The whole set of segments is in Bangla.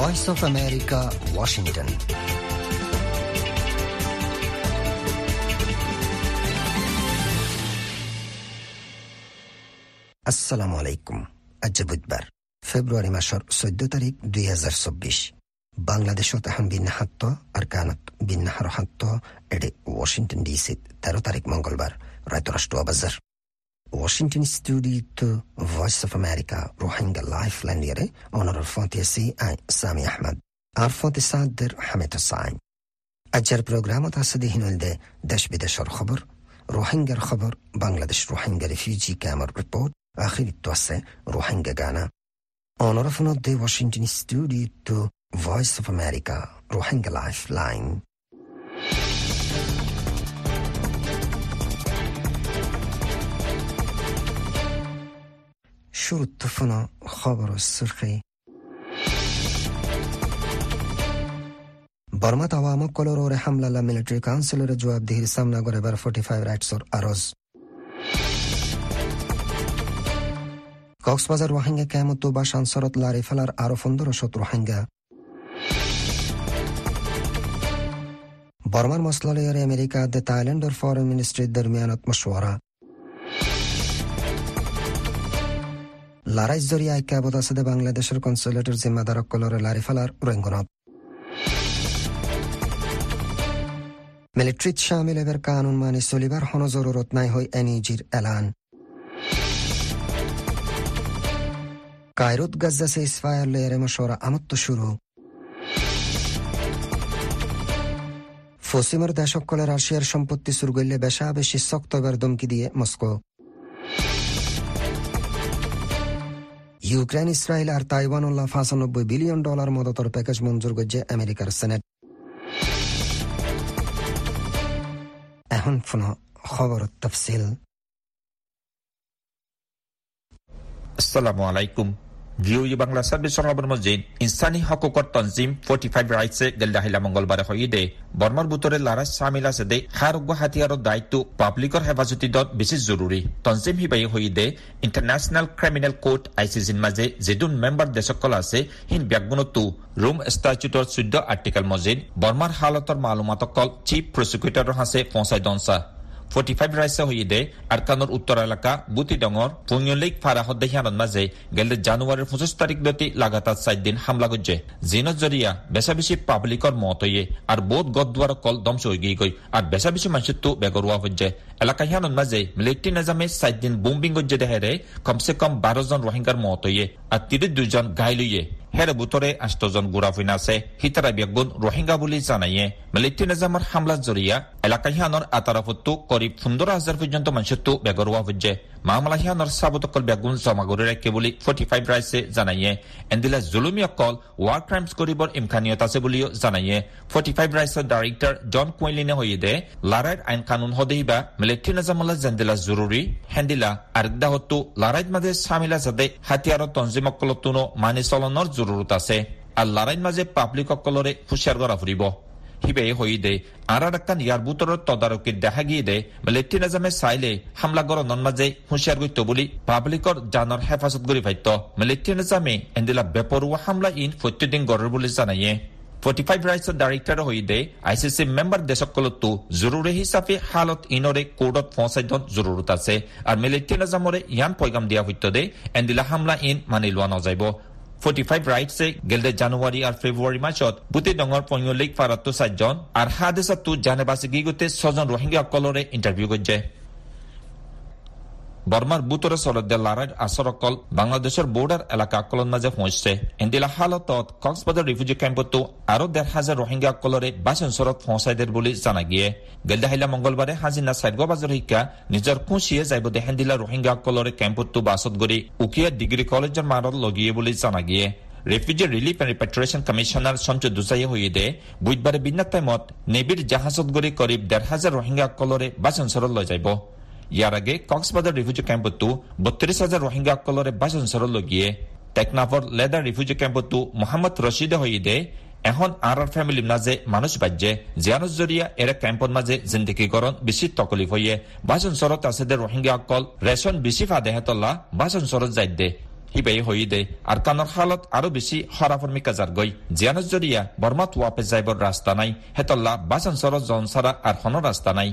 ভয়েস অফ আমেরিকা ওয়াশিংটন আসসালামু আলাইকুম আজ বুধবার, ফেব্রুয়ারি মাসের চৈধ্য তারিখ, দুই হাজার চব্বিশ। বাংলাদেশত এখন বিন্যাহাত্ত আর কানত বিন্যাহার হাত্ত এডে ওয়াশিংটন ডিসি তেরো তারিখ মঙ্গলবার, রায়তরাষ্ট্র বাজার। Washington studio to Voice of America, Rohingya Lifeline yere onorar fotisi ay Sami Ahmad. আর ফতে সাদের হামেদ সাইন আজকের প্রোগ্রামত আছে দিহিনলদে দেশ বিদেশের খবর রোহিঙ্গার খবর বাংলাদেশ রোহিঙ্গা রিফিউজি ক্যাম্পের রিপোর্ট আখিরিত আছে রোহিঙ্গা গানা অনরফনত দে Washington studio to Voice of America Rohingya lifeline شروع تفنا خبر السرخي বর্মাত আওয়ামা কলরোরে হামলালা military কাউন্সিলরে জবাবদিহির সামনা করে বার ফোর্টি ফাইভ রাইটসর আরজ কক্সবাজার রোহিঙ্গা কেমত বা সানসরত লারি ফেলার আরো পনেরোশত রোহিঙ্গা বর্মার মসলালয়ের আমেরিকা দে থাইল্যান্ডের ফরেন মিনিস্ট্রির দরমিয়ানত মশওয়ারা লারাইজ জরিয়া ক্যাবত আছে বাংলাদেশের কনসুলেটের জিম্মাদারক কলরে লারি ফেলার রঙ্গনত মিলিট্রিত শামিল এবার কানুন মানি চলিবার হন জরুরত নাই হই এনিজির এলান। কায়রুত গাজ্জা সে ইসফায়ার লেয়ারে মশোরা আমত্ত শুরু। ফসিমর দেশকলে রাশিয়ার সম্পত্তি সুরগল্লে বেশা বেশি শক্ত এবার দমকি দিয়ে মস্কো। ইউক্রেন, ইসরায়েল আর তাইওয়ান উল্লাহ পাঁচানব্বই বিলিয়ন ডলার মদতর প্যাকেজ মঞ্জুর করছে আমেরিকার সেনেট। এখন পুনঃ খবর তফসিল। আসসালামু আলাইকুম। ভিওই বাংলা সার্ভিস সংলাপের মধ্যে ইনসানি হকুকর তনজিম ফোর্টি ফাইভ রাইটসে গেল্লাহিলা মঙ্গলবারে হইদে বর্মার বুতরে আছে দে হারগ্য হাতিয়ারর দায়িত্ব পাবলিকর হেফাজতি দত বেশি জরুরি তনজিম হিবাই হইদে ইন্টারন্যাশনাল ক্রিমিনাল কোর্ট আইসিসির মাঝে যেদুন মেম্বার দেশকল আছে, হিন ব্যাগুণতো রোম স্ট্যাচুটর চৈধ্য আর্টিকেল মজিদ বর্মার হালতর মালুমাতকল চিফ প্রসিকিউটর হাসে পৌঁছাই দনসা ফর্টি ফাইভ রাইসা হইদে আরকানোর উত্তর এলাকা বুতি ডঙর পুঞ্জলিক ফারাহত দেহিয়ানত মাঝে গেলে জানুয়ারির পঁচিশ তারিখ দতি লাগাতার চার দিন হামলা করছে জিনত জরিয়া বেশা বেশি পাবলিকর মত হইয়ে আর বোধ গদুয়ার কল হয়ে গিয়ে গই আর বেশা বেশি মানুষের তো বেগরুয়া হচ্ছে এলাকা হিয়ানত মাঝে মিলিটারি নিজামে চার দিন বোম্বিং করছে দেহেরে কমসে কম বারো জন রোহিঙ্গার মত হইয়ে আর তিরিশ দুইজন ঘাইল হইয়ে হের বুতরে আষ্টজন গুড়াফিন আছে হিতারা বেগুন রোহিঙ্গা বুলি জানাইয়ে মিলিটারি নিজামের হামলা জরিয়া এলাকা হিয়ানোর আতারাফত্তু করিব পোন্ধৰ হাজাৰ পৰ্যন্ত মানুষের বেগৰুৱা বেগরুয়া হিয়ানোর সাবতকল বেগুন জমা করে রাখে বলি ফর্টি ফাইভ রাইসে জানাইয়ে এন্দিলা জুলুমি অকল ওয়ার ক্রাইমস করিবর ইমকানিয়ত আছে বুলিও জানাইয়ে ফর্টি ফাইভ রাইসের ডাইরেক্টর জন কুইলিনে হইয়ে দে লারাইট আইন কানুন হদেইবা মিলিটারি নিজামলা জেন্দিলা জরুরি হেন্দিলা আরেকদা হত্তু লারাইট মাঝে সামিলা যাতে হাতিয়ার তঞ্জিম অকলতুনো মানি চলনৰ জরুরত আছে আর লারাইন মাঝে পাবলিক অকলরে হুঁশিয়ার করা ফুরিব হিবে হইদে আর আরাক্কান ইয়ার বুতর তদারকির দেখা গিয়ে দে। মিলিটারি নিজামে চাইলে হামলা গর নন মাঝে হুঁশিয়ার গইত বলি পাবলিকর জানর হেফাজত করি ফাইত মিলিটারি নিজামে এন্দিলা বেপরুয়া হামলা ইন প্রত্যেকদিন গড়ের বলে জানাইয়ে ফর্টি ফাইভ রাইটসৰ ডাইৰেক্টৰ হৈদে আই চি চি মেম্বাৰ দেশসকলতো জৰুৰী হিচাপে হালত ইনৰে কোৰ্টত পৌঁছাই জৰুৰত আছে। আৰু মিলিটাৰী নিজামৰে ইয়ান পৈগাম দিয়া সত্যদে এন্দিলা হামলা ইন মানি লোৱা নাযাব ফৰ্টি ফাইভ ৰাইটছে গেলদে জানুৱাৰী আৰু ফেব্ৰুৱাৰী মাহত বুটি ডঙৰ পঞ্চলিক ফাৰাতো চাৰিজন আৰু হাদেশতো জানে বাচি গোটে ছজন ৰোহিংগাসকলৰে ইণ্টাৰভিউ কৰিছে বর্মার বুতরে সরদ্দে লারাইট আসরকল বাংলাদেশের বর্ডার এলাকা আকলন মাঝে পৌঁছছে। এন্দিলা হালতত কক্সবাজার রিফিউজি ক্যাম্পতো আরও দেড় হাজার রোহিঙ্গা আকলরে বাসন সরত পৌঁছাইদের বলে জানা গিয়ে। গেলদাহিলা মঙ্গলবারে হাজিনা সাইডগ বাজার শিক্ষা নিজের খুঁচিয়ে যাইব দেহেন্দিলা রোহিঙ্গা আকলরে ক্যাম্পতো বাসত গড়ি উকিয়া ডিগ্রি কলেজের মারত লগিয়ে বলে জানা গিয়ে। Refugee relief and repatriation commissioner সঞ্চ দুসাই হয়ে দে বুধবারে বিন্যাত টাইমত নেবির জাহাজত গড়ি করিব দেড় হাজার রোহিঙ্গা আকলরে বাসন সরত লৈ যাইব। ইয়াৰ আগে কক্সবাজাৰ ৰিফিউজি কেম্পতো বত্ৰিশ হাজাৰ ৰোহিংগাসকলৰে বাছ অঞ্চললৈকে টেকনাফৰ লেডাৰ ৰিফিউজি কেম্পতো মহম্মদ ৰচিদে হৈদে এখন আর আর ফ্যামিলির মাঝে মানুষ বাজ্যে। জিয়ানোর জরিয়া এরা ক্যাম্পর মাঝে জিন্দিগিকরণ বেশি তকলিফ হইয়ে। বাসন সরত আছে দে রোহিঙ্গা অকল। রেশন বেশি ফাদে হেতল্লা বাসন সরত যাই দে। হিবাই হইদে। আর কানর হালত আরও বেশি হরাফরমি কাজার গই জিয়ানস জরিয়া বর্মাত ওয়াপে যাইবর রাস্তা নাই। হেতল্লা বাসান সর জন সারা আর হন রাস্তা নাই।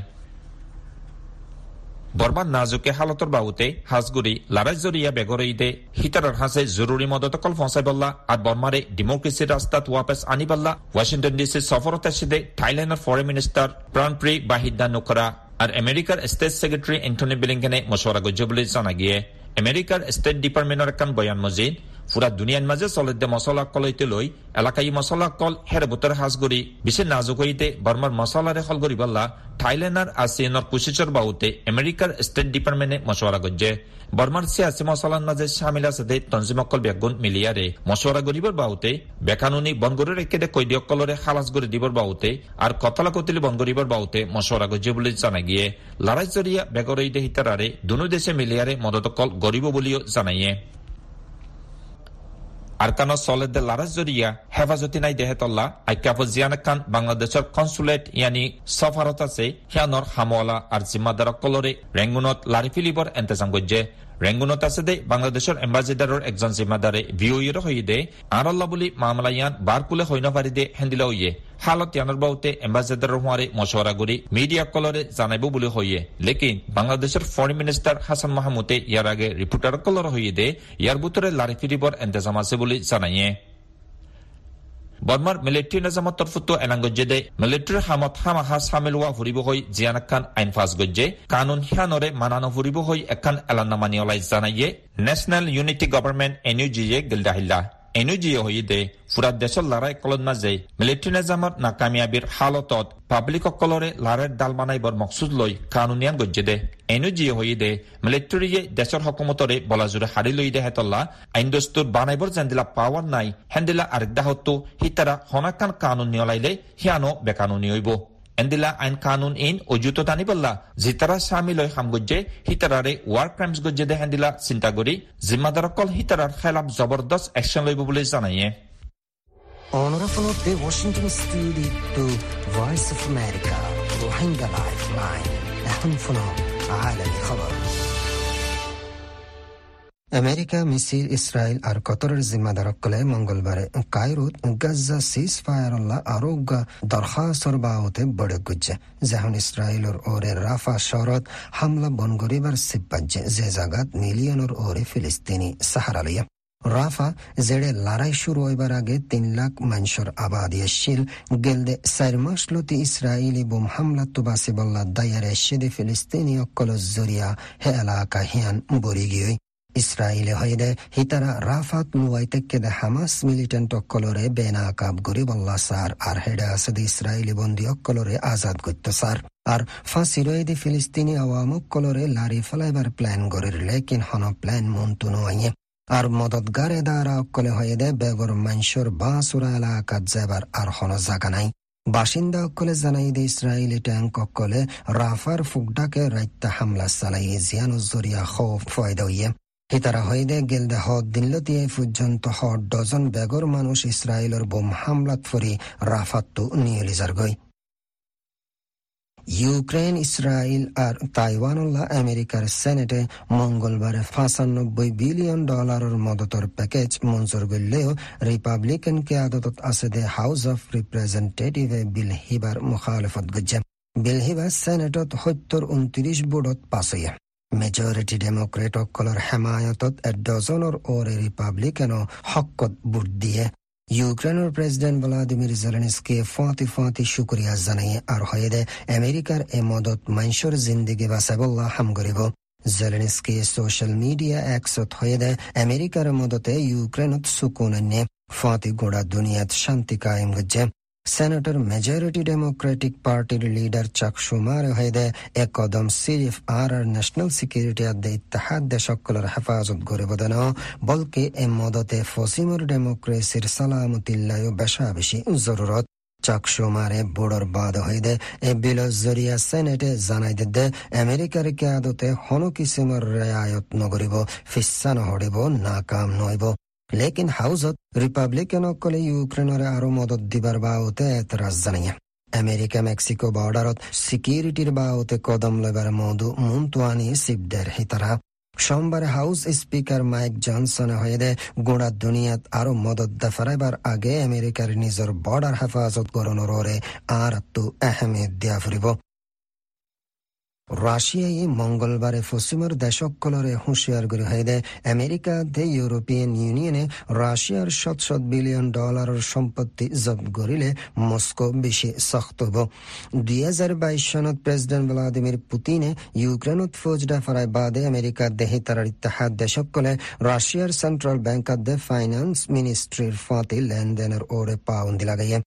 নাজুকে হালতর বাবুতে হাজগুড়ি লারাই জরিয়া বেগরইদে হিতারার হাসে জরুরি মদত কল ফসাইবল্লা আর বর্মারে ডেমোক্রেসি রাস্তাত ওয়াপেস আনিবাল্লা ওয়াশিংটন ডিসি সফরত আসিদে থাইল্যান্ডের ফরেন মিনিস্টার প্রাণপ্রি বাহিদ্দা নকরা আর আমেরিকার স্টেট সেক্রেটারি এন্টনি বিলিংকেনে মশওয়ারা গজ্য বলে জানা গিয়ে আমেরিকার স্টেট ডিপার্টমেন্টের একান বয়ান মজিদ ফুরা দুনিয়ার মাঝে চলতে মশলা কলইতে লই এলাকায় মশলা কল বুতর হাজ গড়ি বিশেষ নাজুক হইতে বর্মার মশলারে হল গড়ি বললা থাইল্যান্ডার আসিয়ানর কুশিচর বাউতে আমেরিকার স্টেট ডিপার্টমেন্টে মশওয়ারা গজ্জে। বর্মার সিয়াসি মশলার মাঝে সামিল আছে তঞ্জিমকল বেগুন মিলিয়ারে মশওয়ারা গরিবর বাউতে, বেকানুনি বনগরের একেদে কৈদিয়কলরে খালাস গড়ি দিবর বাউতে আর কতলা কতিলি বনগরিবর বাউতে মশওয়ারা গজ্জে বলে জানা গিয়ে লড়াই জরিয়া বেগরই দে হিতারারে দুনো দেশে মিলিয়ারে মদতকল গরিব বলিও জানাইয়ে। আরকানো সলেদে লারাজ জরিয়া, হেফাজতি নাই দেহেতল্লা, আইকাফ জিয়ানাকান বাংলাদেশৰ কনসুলেট ইয়ানি সফারত আছে হিয়ানর হামওয়ালা আর জিম্মাদার কলরে, রেঙ্গুনত লারিফিলিবর এন্তেজাম গজ্জে। রেঙ্গুনত আছে দে বাংলাদেশের এম্বাসিডারের একজন জিম্মাদারে ভিওইর হই দে আৰল্লা বুলি মামলা ইয়ান বারকুলে সৈন্য পাৰি দে হেন্দিলা হইয়ে হালত ইয়ানৰ বাউতে এম্বাসিডার হোৱাৰে মশওয়ারা কৰি মিডিয়া কলরে বুলি হইয়ে লেকিন বাংলাদেশৰ ফৰেন মিনিষ্টাৰ হাছান মাহমুদে ইয়াৰ আগে কলর হইয়ে দে ইয়ার লাৰি ফিৰিবৰ এন্তেজাম আছে বুলি জানাইয়ে। বর্মার মিলিটারি নিজামত তরফতো এনাঙ্গজ্জেদে মিলিটারি হামত হামাহা সামিল হওয়া ফুরিব হৈ জিয়ানাক্কান আইন ফাঁস গজ্জে কানুন হিয়ানরে মানানো ফুরিব হৈ একান এলানামানি ওলাই জানাইয়ে ন্যাশনাল ইউনিটি গভর্নমেন্ট এনইউজিয়ে গিলদাহিল্লা এনইউজিয়ে হইদে ফুরা দেশৰ লৰাই কলত মাজে মিলিটাৰী নিজামত নাকামিয়াবিৰ হালতত পাব্লিক সকলৰে লাৰেৰ ডাল বানাইবৰ মকচুদ লৈ কানুনিয়ান গজ্জে দে। এনইউজিয়ে হইদে মিলিটাৰীয়ে দেশৰ হকুমতৰে বলাজোৰে হাৰি লৈ দে হেতল্লা। আইন দস্তুৰ বানাইবৰ যেন্দিলা পাৱাৰ নাই, হেন্দিলা আৰেকদাহতো হিতাৰা হনাকান কানুন নিয়লাইলে হিয়ানো বেকানুনি endila আইন কানুন ইন ojuto tani balla zitara স্বামী loy ham gojje hitarare war crimes gojje de চিন্তা কৰি জিম্মাদাৰসকল হিতাৰাৰ খেলাপ জবৰদস্ত একশ্যন লৈব বুলি জনায়ে অনৰাফলত দে Washington studio' to Voice of America Rohingya lifeline এখন ফোনৰ আলামী আমেরিকা, মিছিল, ইসরায়েল আর কতরের জিম্মাদারকলে মঙ্গলবারে কায়রুত গাজা সিজ ফায়ারল্লাহ আরোগ্য দরখাস্তর বাওতে বড় গুজ্জে। যেহন ইসরায়েলর ওরে রাফা শরত হামলা বন গরিবার সিব্বাজ্জে যে জাগাত মিলিয়নের ওরে ফিলিস্তিনি সাহারালিয়া রাফা জেড়ে লড়াই শুরু হইবার আগে তিন লাখ মানুষের আবাদি শিল গেলদে চার মাসলতি ইসরায়েলি বোম হামলা তুবাসি বল্লা দায়ারে সেদে ফিলিস্তিনি অকল জরিয়া, হে এলাকা হিয়ান বরি গিয়ে ইসরায়েলে হইদে হিতারা রাফাত নুয়াইতেক্কেদে হামাস মিলিটেন্ট অক্কলরে বেনা কাব গরিবল্লা সার আর হেডে আসদে ইসরায়েলি বন্দি অক্কলরে আজাদ করত সার। আর ফাঁসি রয়েদি ফিলিস্তিনি আওয়াম অক্কলরে লারি ফেলাইবার প্ল্যান গরির লেকিন হন প্ল্যান মন্তু নুয়াইয়ে আর মদতগারে দ্বারা অক্কলে হইদে বেগর মানসুর বাঁসুরা এলাকাত যাবার আর হন জাগা নাই। বাসিন্দা অকলে জানাই দে ইসরায়েলি ট্যাঙ্ক অকলে রাফার ফুকডাকে রাইত্যা হামলা চালাই জিয়ানুজরিয়া খৌফ ফয়দা হইয়ে। হিতারা হইদে গেলদে হদ দিনলতিয়ে পর্যন্ত হদ ডজন বেগর মানুষ ইসরায়েলের বোম হামলাত ফরি রাফাত্তু নিয়লিজার গই। ইউক্রেন, ইসরায়েল আর তাইওয়ানুল্লাহ আমেরিকার সেনেটে মঙ্গলবারে পাঁচানব্বই বিলিয়ন ডলারের মদতর প্যাকেজ মঞ্জুর করলেও রিপাবলিকান কে আদতত আছে দে হাউস অফ রিপ্রেজেন্টেটিভে বিল হিবার মুখালফত গজ্জে। বিল হিবার সেনেটত সত্তর উনত্রিশ বোর্ডত পাছ মেজৰিটি ডেমক্ৰেটসকলৰ হেমায়তত ডজনৰ ওৰে ৰিপাব্লিকানো হকত ভোট দিয়ে ইউক্ৰেইনৰ প্ৰেছিডেণ্ট ভ্লাডিমিৰ জেলেনস্কিয়ে ফাঁতি ফাঁতি শুক্ৰিয়া জনাই আৰু হয়েদে আমেৰিকাৰ এই মদত মাইছৰ জিন্দগী বাচাবল্লা হাম কৰিব জেলেনস্কিয়ে ছ'চিয়েল মিডিয়া এক্সত হয়েদে আমেৰিকাৰ মদতে ইউক্ৰেইনত চকুন আনে ফাঁতি গোড়া দুনিয়াত শান্তি কায়েম গজ্জে সেনেটর মেজরিটি ডেমোক্রেটিক পার্টির লিডার চাক সুমার হয়েদে এক কদম সিরিফ আর আর ন্যাশনাল সিকিউরিটি আদে ইত্তাহাদ দেশকলর হেফাজত করে বদন বলকে এ মদতে ফসিমর ডেমোক্রেসির সালামতিল্লাহ বেশা বেশি জরুরত। চাকসুমারে বুড়োর বাদ হইদে এ বিল জরিয়া সেনেটে জানাই দে আমেরিকার কেয়াদতে হন কিসিমর রেয়ায়ত নগরিব ফিসা নহরিব নাকাম নইব। লেকিন হাউজত ৰিপাব্লিকানসকলে ইউক্ৰেইনৰে আৰু মদত দিবাৰ বাওতে এতৰাজ জানাইয়ে। আমেৰিকা মেক্সিকো বৰ্ডাৰত চিকিউৰিটিৰ বাওতে কদম লবার মধু মুন্তুয়ানি সিবদের হিতারা। সোমবারে হাউস স্পিকার মাইক জনসনে হয়ে গোড়া দুনিয়াত আরও মদত দেফারাইবার আগে আমেরিকার নিজের বর্ডার হেফাজত করণরে আর তো আহমেদ দিয়া ফুরিব। রাশিয়ায় মঙ্গলবারে পশ্চিমের দেশকলরে হুঁশিয়ার করে হয়ে দেয় আমেরিকা দে ইউরোপিয়ান ইউনিয়নে রাশিয়ার শত শত বিলিয়ন ডলারের সম্পত্তি জব্দ করিলে মস্কো বেশি শক্ত হব। দুই হাজার বাইশ সনত প্রেসিডেন্ট ভ্লাদিমির পুতিনে ইউক্রেনত ফৌজ ডাফারায় বাদে আমেরিকা দেহে তার ইত্তেহাদ দেশকলে রাশিয়ার সেন্ট্রাল ব্যাংক দে ফাইন্যান্স মিনিস্ট্রির ফাঁতি লেনদেনের ওরে পাউন্দি লাগাইয়ে।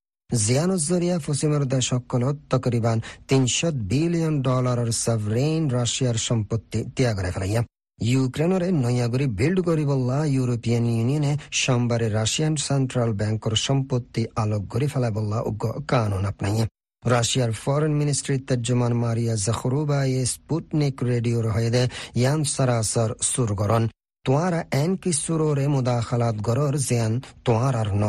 জিয়ানুজরিয়া ফসিমের দেশসকলত তকরিবান তিনশত বিলিয়ন ডলারের সাভরেইন রাশিয়ার সম্পত্তি ত্যাগ করে ফেলাইয়া। ইউক্রেনরে নয়াগরি বিল্ড করিবল্লা ইউরোপিয়ান ইউনিয়নে সোমবারে রাশিয়ান সেন্ট্রাল ব্যাংকর সম্পত্তি আলোক করে ফেলাবল্লা উগ্র কানুন আপনাইয়া। রাশিয়ার ফরেন মিনিস্ট্রি তর্জমান মারিয়া জাখরুবা এ স্পুটনিক রেডিওর হয়ে ইয়ান সারাসর সুরগরন তোয়ারা এন কি সুরোরে মুদাখালাত গরর জিয়ান তোয়ার আর ন।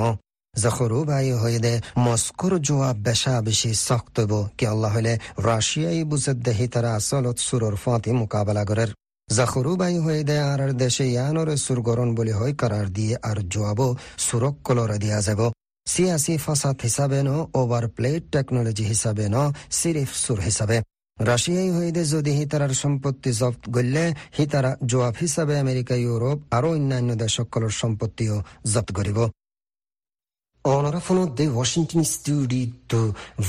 হইদে মস্কোর জবাব বেশা বেশি শক্ত কি আল্লাহ হলে রাশিয়াই বুঝে দেহি তারা আসলত সুরর ফাঁতি মোকাবেলা করের জাখরুবাই হইদে আর দেশে ইয়ানর সুরগরণ বলি হয় করার দিয়ে আর জবাবও সুরক দিয়া যাব সিয়াসি ফাসাদ হিসাবে ন ওভার প্লেট টেকনোলজি হিসাবে ন সিরিফ সুর হিসাবে রাশিয়াই হইদে যদি হিতারার সম্পত্তি জব্দ করলে হিতারা জবাব হিসাবে আমেরিকা ইউরোপ আরও অন্যান্য দেশ সকলের সম্পত্তিও জব্দ করিব অনরাফনো দে Washington studio to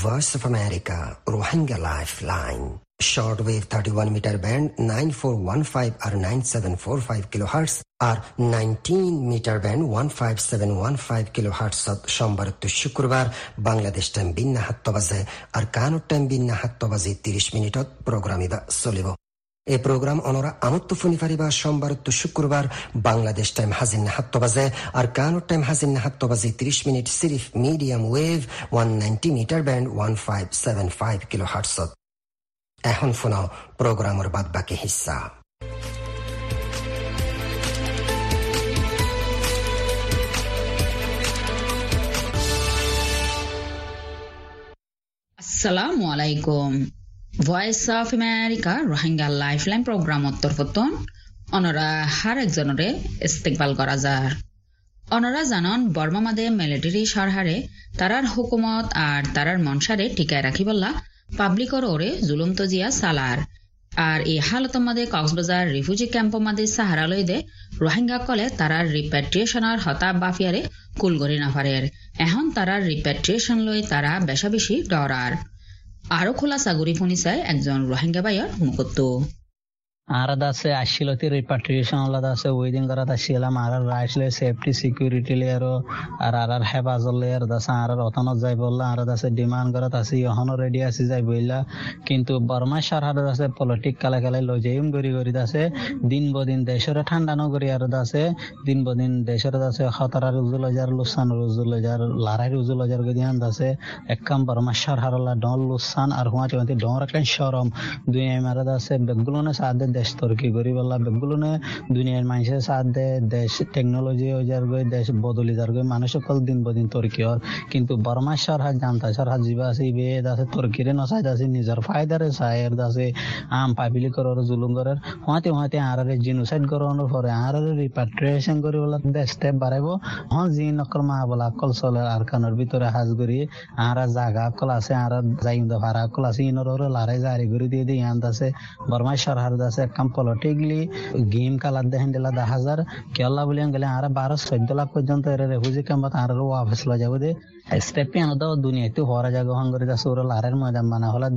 Voice of America Rohingya lifeline shortwave thirty one metre band nine four one five R nine seven five kilo hertz R nineteen metre band one five seven one five kilo hertz সোমবার তো শুক্রবার বাংলাদেশ টাইম বিন্না হাত্ত বাজে আর কানুর টাইম বিন্না হাত্ত বাজে তিরিশ মিনিটত প্রোগ্রামিদা চলিব এই প্রোগ্রাম অনরা আমত্ত ফুনি ফারিবা সোমবার তো শুক্রবার বাংলাদেশ টাইম হাজিন হাত্ত বাজে আর কানোর টাইম হাজিন হাত্ত বাজে ত্রিশ minute সিরিফ medium wave one ninety metre band one five seven five kilo হার্টসত এখন শোনাও প্রোগ্রামের বাদ বাকি হিস্সা আসসালামু আলাইকুম। Voice of America Rohingya lifeline programme অন্তর্ফতন অনরা হার একজনরে ইস্তেকবাল করা যার। অনরা জানন, বর্মা মাদে মিলিটারি সরহারে তারার হুকুমত আর তারার মনসারে টিকায় রাখিবল্লা পাবলিকর ওরে জুলুম তজিয়া সালার। আর এই হালত মাদে কক্সবাজার রিফিউজি ক্যাম্প মাদে সাহারা লই দে রোহিঙ্গা কলে তারার রিপ্যাট্রিয়েশনের হতা বাফিয়ারে কুলগরি নাফারের। এখন তারার রিপ্যাট্রিয়েশন লই তারা বেশা বেশি ডরার। আরও খোলা সাগরি ফুনিসায় একজন রোহিঙ্গা বাইয়ার মুকত্ত আরাদ আছে, আসছিল তি রিপাট্রিয়েশন আলাদা আছে ওয়েডিং করা আসছিলাম আর আর আসলে সেফটি সিকিউরিটি লেয়ারও আর আর আর হেফাজত লেয়ার দাস আর আর অতনত যাই বললাম আর আছে ডিমান্ড করা আছে ইহনও রেডি আছে যাই বললা কিন্তু বর্মা সারহাদ আছে পলিটিক কালে কালে লজেইম গরি গরি আছে, দিন বদিন দেশের ঠান্ডা নগরী আর আছে, দিন বদিন দেশের আছে খতরা রুজুল হাজার লুসান রুজুল হাজার লারাই রুজুল হাজার গদি আন আছে একাম বর্মা সার হারলা ডন লুসান আর হুয়া চলতে ডন রাখলেন শরম দুই এমারাদ আছে বেগুলো না সাদে দেশ তরকি করি বললা বেগুলো দুনিয়ার মানুষের সাথ দে দেশ টেকনোলজি হয়ে যার গই দেশ বদলি যার গই মানুষ সকল দিন বদিন তরকি হর কিন্তু বর্মা সরহার জানতা, সরহার জিবা আছে বে দাসে তরকিরে নসাই দাসে নিজের ফায়দারে সায়ের দাসে আম পাবিলি করর জুলুম করার হতে হতে আরারে জিনোসাইড করানোর পরে আরারে রিপাট্রিয়েশন করি বলা দেশ স্টেপ বাড়াইব। হ্যাঁ জি নকর মা বলা, কল চলে আর কানোর ভিতরে হাজ করি আরা জাগা কল আছে আরা যাইম দা ভাড়া কল আছে, ইনর লারাই জারি করে দিয়ে দিয়ে আন দাসে বর্মা সরহার দাসে কাম পলিটিকলি গেম কালার দেহেন দিলা দা হাজার কেলা বলি গেলে আর বারো চোদ্দ লাখ পর্যন্ত এর রেফিউজি ক্যাম্পত আর ওয়াফেস লো যাব দে। স্টেপ দাও দুনিয়াতে হরা জায়গা দাসে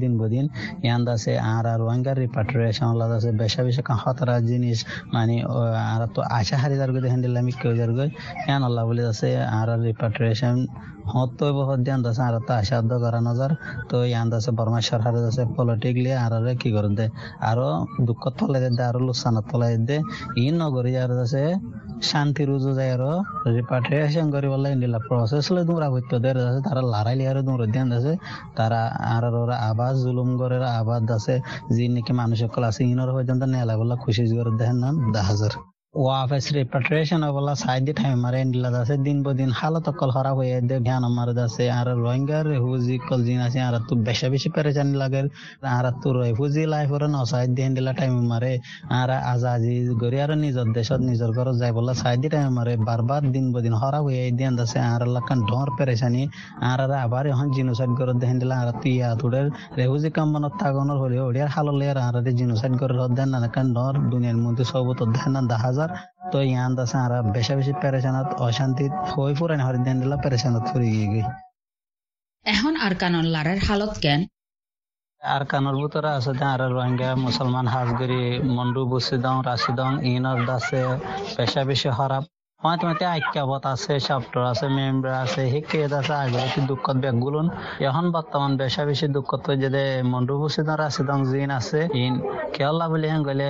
দিন বদিন ইয়ান দাসে আর আর ওয়াঙ্গার রিপাট্রিয়েশন দাসে বেশা বেশা জিনিস মানে আর তো আশা হারি যার হ্যান্ডেল আমি কেউ যার গই ইয়ান আল্লাহ বলে দাসে আর আর রিপাট্রিয়েশন হত বহুত দিন দাসে আর তো আশা দ করা নজর তো ইয়ান দাসে বর্মা সরকার দাসে পলিটিকলি আর কি করে দে আরও দুঃখ তলে দারু আরও লুসানা তলে দে। ই নগরী আর আছে শান্তি রুজু যায় আর। রিপাট্রিয়েশন করি বলে নিলা প্রসেস লে দুমরা হইতো দের আছে তারা লড়াই লিয়ারে দুমরা দেন আছে তারা আর আর আবাদ জুলুম করে, আবাদ আছে। যে নাকি মানুষ সকল আছে ইনর পর্যন্ত নেলা বলা খুশি করে দেখেন না, দা হাজার। ওয়াফেস রিপাট্রিয়েশন বলা সাইডি টাইম মারে ইন্ডিলা দাসে দিন ব দিন হালত কল খারাপ হয়ে দে ধ্যান আমার দাসে আর রোহিঙ্গা রেফিউজি কল জিন আছে, আর তো বেশি বেশি পেরেশানি লাগে, আর তো রেফিউজি লাইফ ওরে ন সাইড দি ইন্ডিলা টাইম মারে, আর আজাজি গরি আর নিজর দেশত নিজর ঘর যাই বলা সাইডি টাইম মারে, বারবার দিন ব দিন খারাপ হয়ে দিন দাসে আর লাকান ডর পেরেশানি, আর আবার এখন জিনোসাইড করে দেখেন দিলা, আর তুই আতুডের রেফিউজি কাম্বানত তাগনর হলে ওড়িয়ার হাললে, আর জিনোসাইড করে দেন না কান ডর দুনিয়ার মধ্যে সব তো দেন না, দেখা হাজার তো ইয়ান দাসা আর বেশি বেশি পেরেশানত অশান্তি হই ফুরানি হরি দিন দিলা পেরেশানত ফুরি গিয়ে গই। এখন আর কানন লারের হালত কেন? আর কানর ভিতরে আছে আর রোহিঙ্গা মুসলমান হাজগরি মন্ডু বুসি দং রাশি দং ইনর দাসে পেশা বেশি খারাপ। মাঝে ঐক্যবত আছে চ্যাপ্টার আছে মেম্বার আছে শিক্ষিত আছে আগলে কি দুঃখত বেগুলুন এখন বর্তমান বেশা বেশি দুঃখত যে মন্ডু বুসিদর আছে, দং জিন আছে। ইন কেলা বলি হেন গলে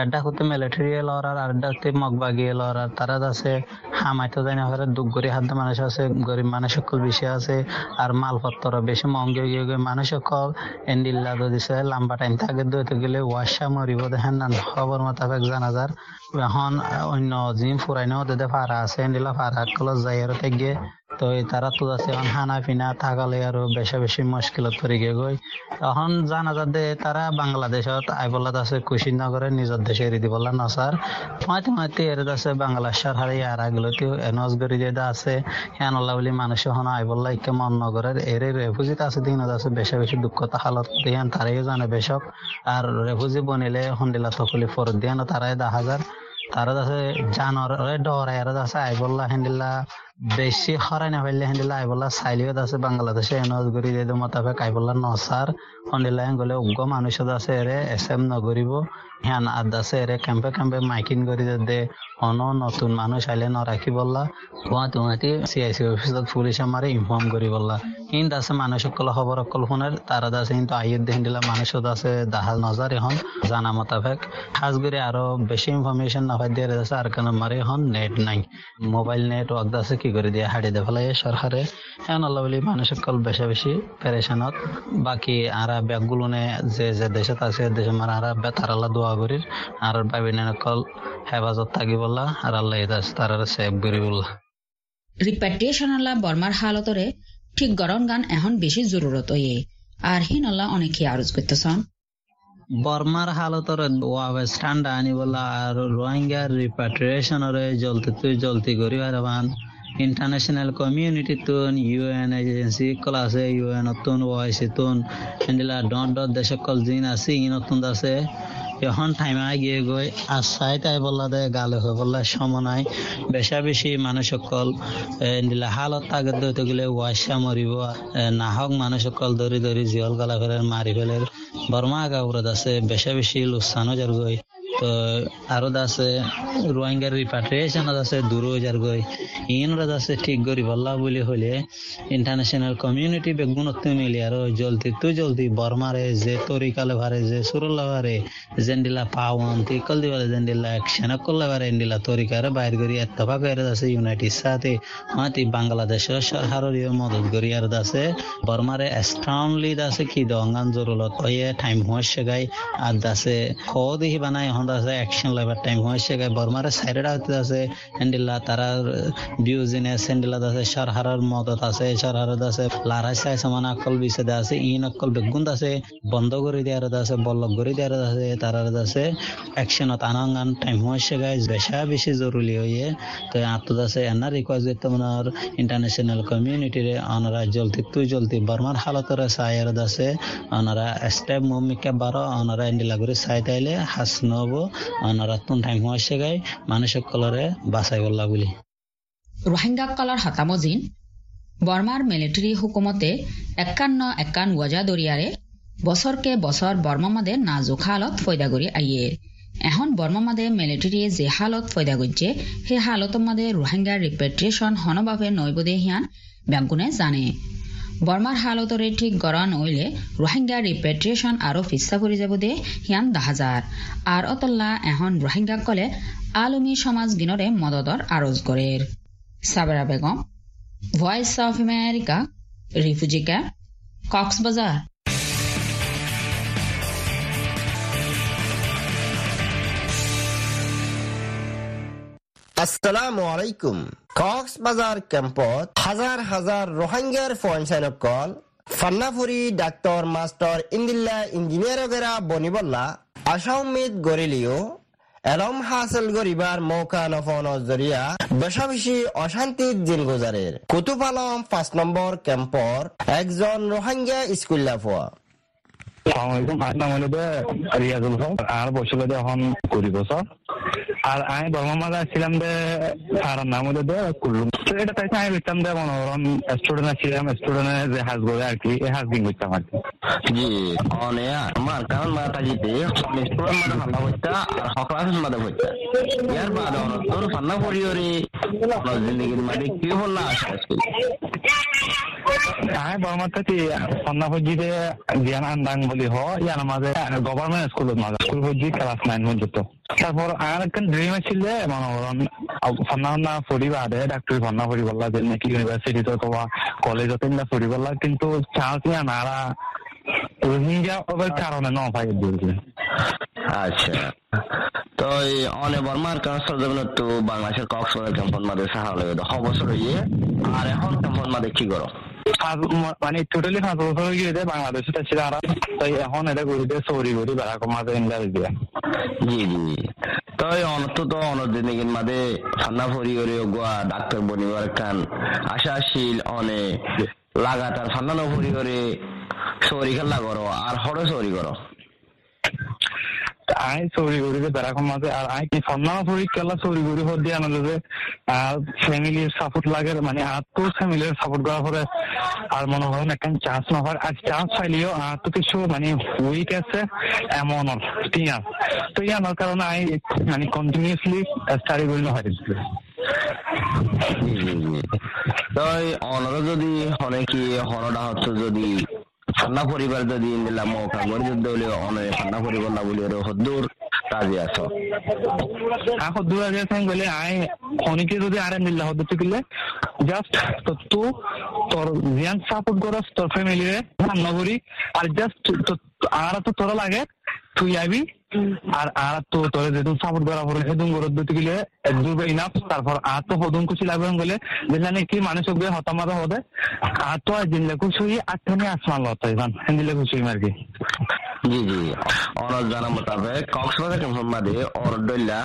এডা হতে মিলিটারি লড়ার আর এডা হতে মগবাগি লড়ার তারা আছে। হামাইতে যায় না হরে দুঃখ গরি হাত মানুষ আছে, গরিব মানুষ সকল বেশি আছে। আর মালপত্র বেশি মহঙ্গি গিয়ে মানুষ সকল এন্ডিল্লা দিছে লম্বা টাইম থাকে দইতে গেলে ওয়াশা মরিব দেখেন না খবর মোতাবেক জানা যার এখন অন্য জিম ফুরাইনেও দে ফারা আছে, এন্ডিলা ফারা কল যাই আর থেকে তো তারা তো আছে এখন হানা পিনা, থাকালে আৰু বেছি বেছি মুশকিলত পৰি গে গৈ এখন জানা যাতে তারা বাংলাদেশত আইবলাত আছে কুশিনগরে, নিজের দেশে এরি দিবলা নসার। মাতে মাতে এর আছে বাংলাদেশের হারে আর আগলতে এনজ গরি যে আছে। হেনলা বলি মানুষ এখন আইবল্লা ইকে মন নগরের এরে রেফুজিত আছে, দিন আছে বেশি বেশি দুঃখত হালত দিয়ান তারাই জানে বেশক। আর রেফুজি বনিলে হন্দিলা তকলি ফর দিয়ান তারাই দা হাজার। তারা আছে জানর ডরাই আর আছে আইবল্লা হেন্দিলা বেশি হরাই না পাইলে হেন্দিলা আইবল্লা চাইলিও আছে, বাংলাদেশে এনজ গরি দিয়ে মোতাবেক আইবল্লা নসার হন্দিলা গলে উগ্র মানুষ আছে এরে এস এম নগরিব হ্যান আদ আছে এরে ক্যাম্পে ক্যাম্পে মাইকিং করি দে অন নতুন মানুষ আইলে নরাখি বললা। গুয়া তুমাতি সিআইসি অফিসত পুলিশ আমারে ইনফর্ম করি বললা। কিন্তু আছে মানুষ সকল খবর অকল শুনের তারা আছে কিন্তু আইয়ের দিলা মানুষ আছে দাহাল নজর এখন, জানা মোতাবেক খাস করে আরও বেশি ইনফরমেশন না পাই দিয়ে আছে আর কেন মারে এখন নেট নাই। মোবাইল নেট ওয়াক আছে কি করে দিয়ে হাড়ি দে ফেলাই সরকারে? এখন আল্লাহ বলি মানুষ সকল বেশি বেশি পেরেশানত। বাকি আরা ব্যাগগুলো যে যে দেশত আছে দেশে মারা আরা তারালা দোয়া করি আর ভাবিনে নকল হেফাজত থাকি বললা আর আল্লাহ ইদাস তারার সেভ করি বললা। রিপ্যাট্রিয়েশন আল্লাহ বর্মার হালতরে ঠিক গরম গান এখন বেশি জরুরত ইয়ে আর হিন আল্লাহ অনেকে আরজ করতেছন। বর্মার হালতর ওয়াবে ঠান্ডা আনি বলা আর রোহিঙ্গার রিপ্যাট্রিয়েশনরে জলদি তুই জলতি করি আর ইন্টারন্যাশনাল কমিউনিটি তুন ইউএন এজেন্সি কল আছে ইউএন তুন ওআইসি তুন এন্ডিলা ডট ডট দেশ কল জিন আছে ইনতুন আছে এখন টাইম গিয়ে গৈ আশাই তাই বললা দে গালে হৈ বললা সমনাই বেশা বেশি মানুষ সকল দিলা হালত তাগত দইতে গেলে ওয়াশা মরিব নাহক মানুষ সকল দরি দরি জিয়ল গালা ফেলে মারি ফেলে বর্মা গাউরত আছে বেশা বেশি লুসানো যার গই আরও আছে, রোহিঙ্গার রিপাট্রিয়েশন আছে, দূর যার গই ইনরা আছে, ঠিক করি বললা বলি হলে ইন্টারন্যাশনাল কমিউনিটি বেগুনত মিলি আর জলদি তো জলদি বর্মারে যে তরিকালে ভারে যে ভারে জেন্ডিলা পাওয়ান তিকল জেন্ডিলা ভারে এন্ডিলা তরিকারে বাইর করি এত্তফাক এর আছে ইউনাইটেড সাথে মাতি বাংলাদেশ সরকারের মদত করি আর আছে। বর্মারে স্ট্রংলি আছে, কি দঙ্গান জরুরত ওয়ে টাইম হচ্ছে গাই আর দাসে খো দেখি বানাই আছে অ্যাকশন লেবার টাইম হচ্ছে গাই বর্মারে সাইডে আছে এন্ডিলা তারা বিউজিনে আছে সরকারের মদত আছে সরকারের আছে লারাই চাই সমান বিছেদে আছে ইন আছে বন্ধ করে দেওয়ার আছে বল্লক করে দেওয়ার আছে তারার আছে অ্যাকশনত আনাঙ্গান টাইম হচ্ছে গাই বেশা বেশি জরুরি হয়ে তো আছে এনার রিকোয়েস্ট করতে মনার ইন্টারন্যাশনাল কমিউনিটিরে অনারা জলদি তুই জলদি বর্মার হালতর সায়ের আছে, অনারা স্টেপ মুমিকে বারো, অনারা এন্ডিলা করে সাই তাইলে হাস নব অনারা তুন টাইম হচ্ছে গাই মানুষ সকলরে বাঁচাই বললা বলি। রোহিঙ্গা কলার হতামজিন, বর্মার মিলিটারি হুকুমতে একান্ন একান ওয়াজা দরিয়ারে বছরকে বছর বর্মামাদে নাজুক হালত ফয়দা করি আইয়ের এখন বর্মামাদে মিলিটারি যে হালত ফয়দা করছে সেই হালত মাদে রোহিঙ্গার রিপেট্রিয়েশন হনভাবে নৈবদে হিয়ান ব্যাংকুনে জানে। বর্মার হালতরে ঠিক গড়ন ওইলে রোহিঙ্গা রিপেট্রিয়েশন আৰু ফিসা পরি যাব দে হিয়ান দাহাজার আর অতল্লা এখন রোহিঙ্গা কলে, আলমী সমাজ গিনরে মদদর আরজ করে Sabera Begum voice of America refugee camp Cox's Bazar আসসালামু আলাইকুম। কক্সবাজার ক্যাম্পত হাজার হাজার রোহিঙ্গার ফয়েন্সাইনকল ফান্নাফুরি ডাক্তার মাস্টার ইন্দিল্লা বনিবল্লা গরিলিও, এলম হাসিল গরিবার মৌকা নফন জরিয়া বেশা বেশি অশান্তির দিন গুজারের কুতুব আলম পাঁচ নম্বর ক্যাম্পর একজন রোহিঙ্গা স্কুল লাফোয়া। সালামালাইকুম নাম হলো রিয়াজুল হক আর বসে এখন কুড়ি বছর আর আমি বর্মা মাঝে আসছিলাম যে আর নাম হলো দে কুল্লুম তো এটা তাই আমি বুঝতাম যে মনোরম স্টুডেন্ট ছিলাম স্টুডেন্ট যে হাজ করে আর কি এই হাজ দিন বুঝতাম আর কি জি অনেয়া আমার কারণ মাথা জিতে স্টুডেন্ট মাঝে ফান্না হইতা আর হকলাস মাঝে হইতা ইয়ার বাদ তোর ফান্না করিওরে জিন্দগির মাঝে কি হল আসা স্কুল? আমি বর্মা থেকে সন্ধ্যা ফজি যে জ্ঞান আন্দাং ইয়ার মাঝে গভর্নমেন্ট স্কুলের মাঝে স্কুল ফজি ক্লাস নাইন পর্যন্ত তারপর আর একটা ড্রিম যে নাকি কিন্তু চান্স নারা রোহিঙ্গা কারণে ন পাই আচ্ছা। তো এই অনে বর্মার কাছে যেমন তো বাংলাদেশের কক্সবাজার ক্যাম্পন বছর হইয়ে আর এখন ক্যাম্পন মাঝে কি করো মানে টোটালি পাঁচ বছর হয়ে গিয়ে বাংলাদেশে ছিল আর তাই এখন এটা দিয়ে সৌরি করি বেড়া মাঝে ইন্ডিয়া দিয়া জি জি তো এই অনত তো অনদিন দিন মাঝে ঠান্ডা ফরি করে গোয়া ডাক্তার বনিবার কান আশাশীল অনে লাগাতার ঠান্ডা ন ফরি করে সৌরি খেলা করো আর হরে সৌরি করো আই চৌরি করি বেড়াখন মাঝে আর আই কি সন্না ফুরি কেলা করি হর দিয়ে আনলো যে ফ্যামিলির সাপোর্ট লাগে মানে আর তো ফ্যামিলির সাপোর্ট করার পরে আর মনে হয় না চান্স না হয় চান্স পাইলেও আর কিছু মানে উইক আছে এমন টিয়ার তো ইয়ানোর কারণে আই মানে কন্টিনিউসলি স্টাডি করি হয় জি জি জি তো এই অনর যদি হনে কি হনটা হচ্ছে যদি ঠান্ডা পরিবার যদি নিলাম মৌকা গরিব যদি অনেক অনে ঠান্ডা পরিবার না বলি হদ্দুর রাজি আছো। এখন দু হাজার সাইন বলে আই অনেকে যদি আরে নিল্লা হদ্দুর তুকিলে জাস্ট তো, তু তোর জিয়ান সাপোর্ট করস তোর ফ্যামিলি রে রান্না করি আর জাস্ট আর তো তোরা লাগে, তুই আবি আর আর তো তোরে যেদিন সাপোর্ট করা পরে সেদিন গরত দিতে গেলে একদম ইনাফ তারপর আর তো হদুন কুচি লাগবে বলে যেখানে কি মানুষ হবে, হতামাতা হতে আর তো আর দিনলে কুচুই আটখানে আসমান লতাই জান দিলে কুচুই মার্কি জি জি। অনর জানা মোতাবেক কক্সবাজার মাঝে অরডল্লা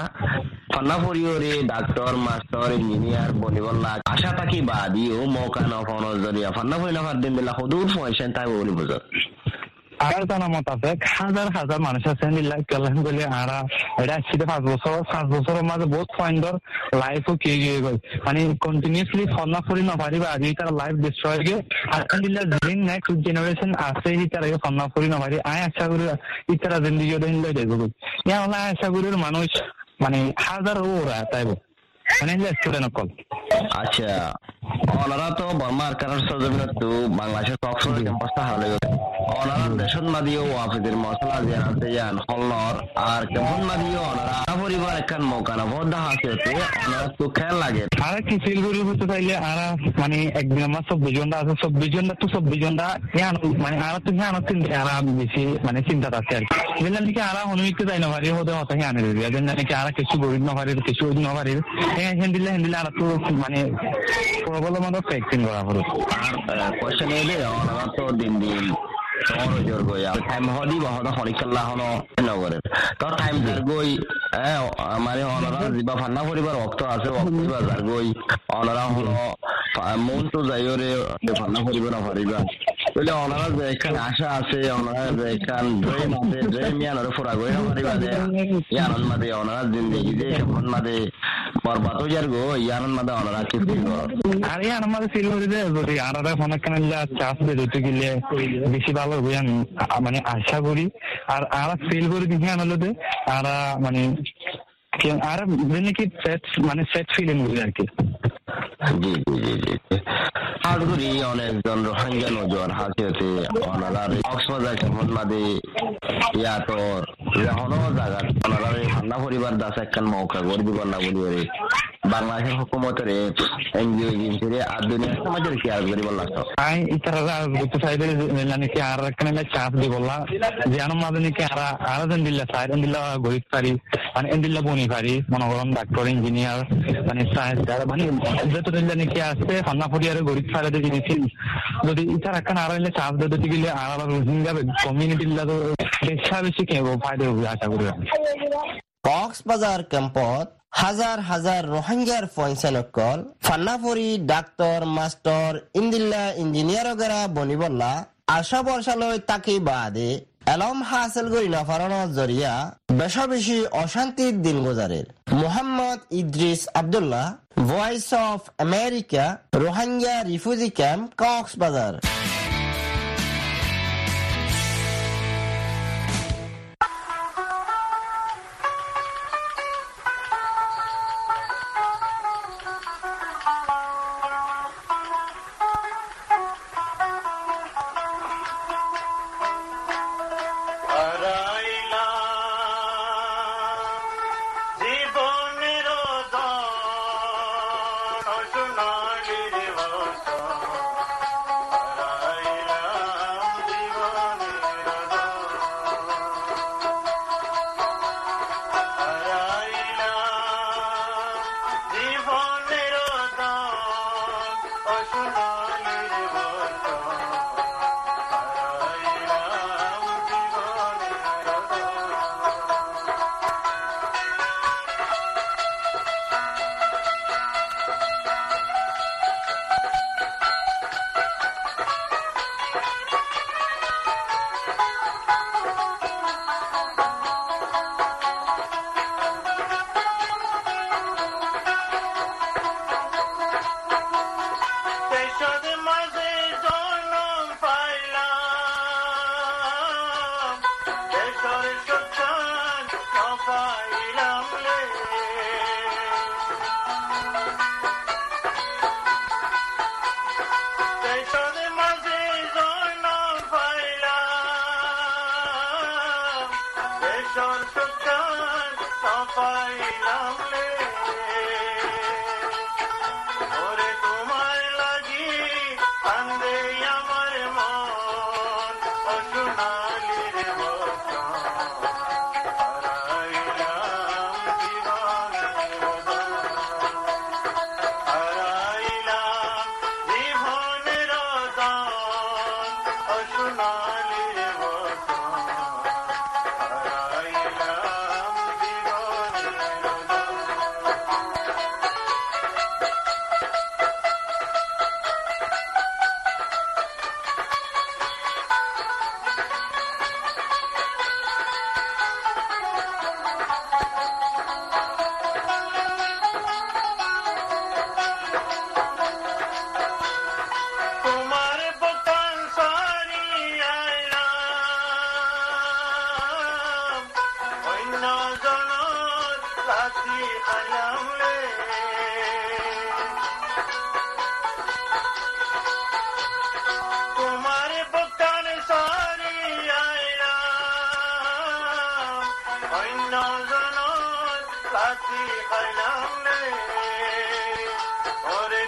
ফান্না ফরিওরে ডাক্তার, মাস্টার, ইঞ্জিনিয়ার বনিবল্লা আশা থাকি বাদিও মৌকা নফন জরিয়া। ফান্না ফরি নফার দিন বেলা হদুর ফয়সেন তাই বলি বুঝত আর জানা মোতাবেক হাজার হাজার মানুষ আছে কেলাম বলে আরা এটা পাঁচ বছর পাঁচ বছরের মাঝে বহুত পয়েন্টর লাইফও কে গিয়ে গেল। মানে কন্টিনিউসলি ফলনা ফুরি নপারিবা আজি তার লাইফ ডিস্ট্রয় দিল্লা যিন নেক্সট জেনারেশন আছে তারা ফলনা ফুরি নপারি আয় আশা করি ইতারা জিন্দিগি দেখব ইয়া হলে আশা করি মানুষ মানে হাজার ওরা মানে স্টুডেন্ট অকল। আচ্ছা অনারা তো বর্মার কারণ সজমিনত তো বাংলাদেশের কক্সবাজার ক্যাম্পাসটা হারালে অনারা দেশন মাদিও ওয়াফিদের মশলা জেনাতে যান হলনর আর কেমন মাদিও অনারা পরিবার একখান মৌকানা বদ্ধ হাসিতে অনারা তো খেয়াল লাগে। আর কি ফিল হতে চাইলে আর মানে একদিন আমার চব্বিশ ঘণ্টা আছে চব্বিশ ঘণ্টা তো চব্বিশ ঘণ্টা হ্যাঁ মানে আর তো হ্যাঁ আর বেশি মানে চিন্তা আছে আর কি। যেন নাকি আর অনুমিত যাই না পারি হতে হতে হ্যাঁ আনে যেন নাকি আর কিছু গরিব না পারি কিছু না পারি হ্যাঁ হ্যাঁ দিলে হ্যাঁ দিলে আর তো মানে প্রবলেম মতো ভ্যাকসিন করা হলো। আর কোয়েশ্চেন এলে অনারা তো দিন দিন তোমার গই আর টাইম হদি বহদ হরিকাল্লা হনো নগরের তো টাইম যার গই মানে অনারা যিবা ফান্না পরিবার অক্ত আছে অক্ত যার গই অনারা হলো মন তো যাইরে ফান্না পরিবার বলে যে এখান আশা আছে অনারা যে এখান আছে ড্রেম ইয়ানরে ফুরা গই নপারিবা যে ইয়ানন জিন্দেগি যে কেমন মাদে বরবাদ হয়ে যার গো ইয়ানন মাদে অনারা কি করো আর আমাদের ফিল করি যে যদি আর অনেক কেন চাষ বেরোতে গেলে বেশি ভালো হবে মানে আশা করি আর আর ফিল করি দেখি আনলো আর মানে আর কি ফ্যাট মানে ফ্যাট ফিলিং হবে আর কি। জি জি জি হাজগুড়ি অনেকজন রোহিঙ্গা নজর হাসিতে অনারার কক্সবাজার কেমন মাদে ইয়া তো হলো জায়গা অনারার ঠান্ডা পরিবার দাস একখান মৌকা গরিবি না বলি বাংলাদেশের হুকুমতের এনজিও এজেন্সির আর সমাজের কি আর করি বললাম আই গুতো সাইডে নাকি আর চাপ দি বললা মাদে নাকি আর আর দেন দিল্লা সাইড দিল্লা গরিব পারি মানে দিল্লা বনি পারি মনে করেন ডাক্তার ইঞ্জিনিয়ার মানে সায়েন্স যারা মানে যত দিল্লা নাকি আছে ফান্না ফরিয়ার গরিব সাইডে জিনিস যদি ইতারা কান আর চাপ দিতে গেলে আর রোহিঙ্গা কমিউনিটি তো বেশা বেশি কেব ফায়দা হবে আশা করি। কক্সবাজার ক্যাম্পত হাজার হাজার রোহিঙ্গার ফয়সানকল ফান্নাফরি ডাক্তর মাস্টার ইন্দিল্লা ইঞ্জিনিয়ার গেরা বনিবল্লা আশা বর্ষালৈ তাকে বাদে, এলম হাসিল করি নফারণর জরিয়া বেশা বেশি অশান্তির দিন গুজারের Mohammad Idris Abdullah voice of America Rohingya refugee camp Cox's Bazar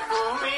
তুমি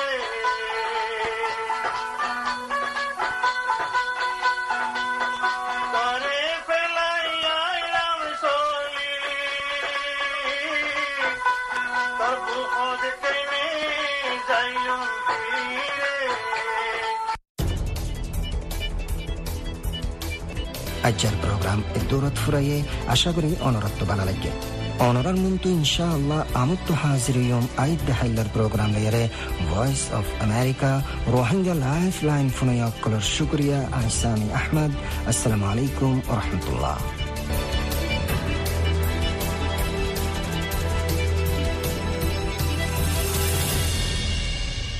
দৌরত ফুরাইয়ে আশা করি অনরত্ব বানা লাগে অনরার মন্তু ইনশাআল্লাহ আমত্ত হাজির ইয়ম আইদ দেহাইলার প্রোগ্রাম লেয়ারে voice of America Rohingya lifeline ফুনয়াক্কলর শুক্রিয়া, আহসানি আহমদ। আসসালামু আলাইকুম রহমতুল্লাহ।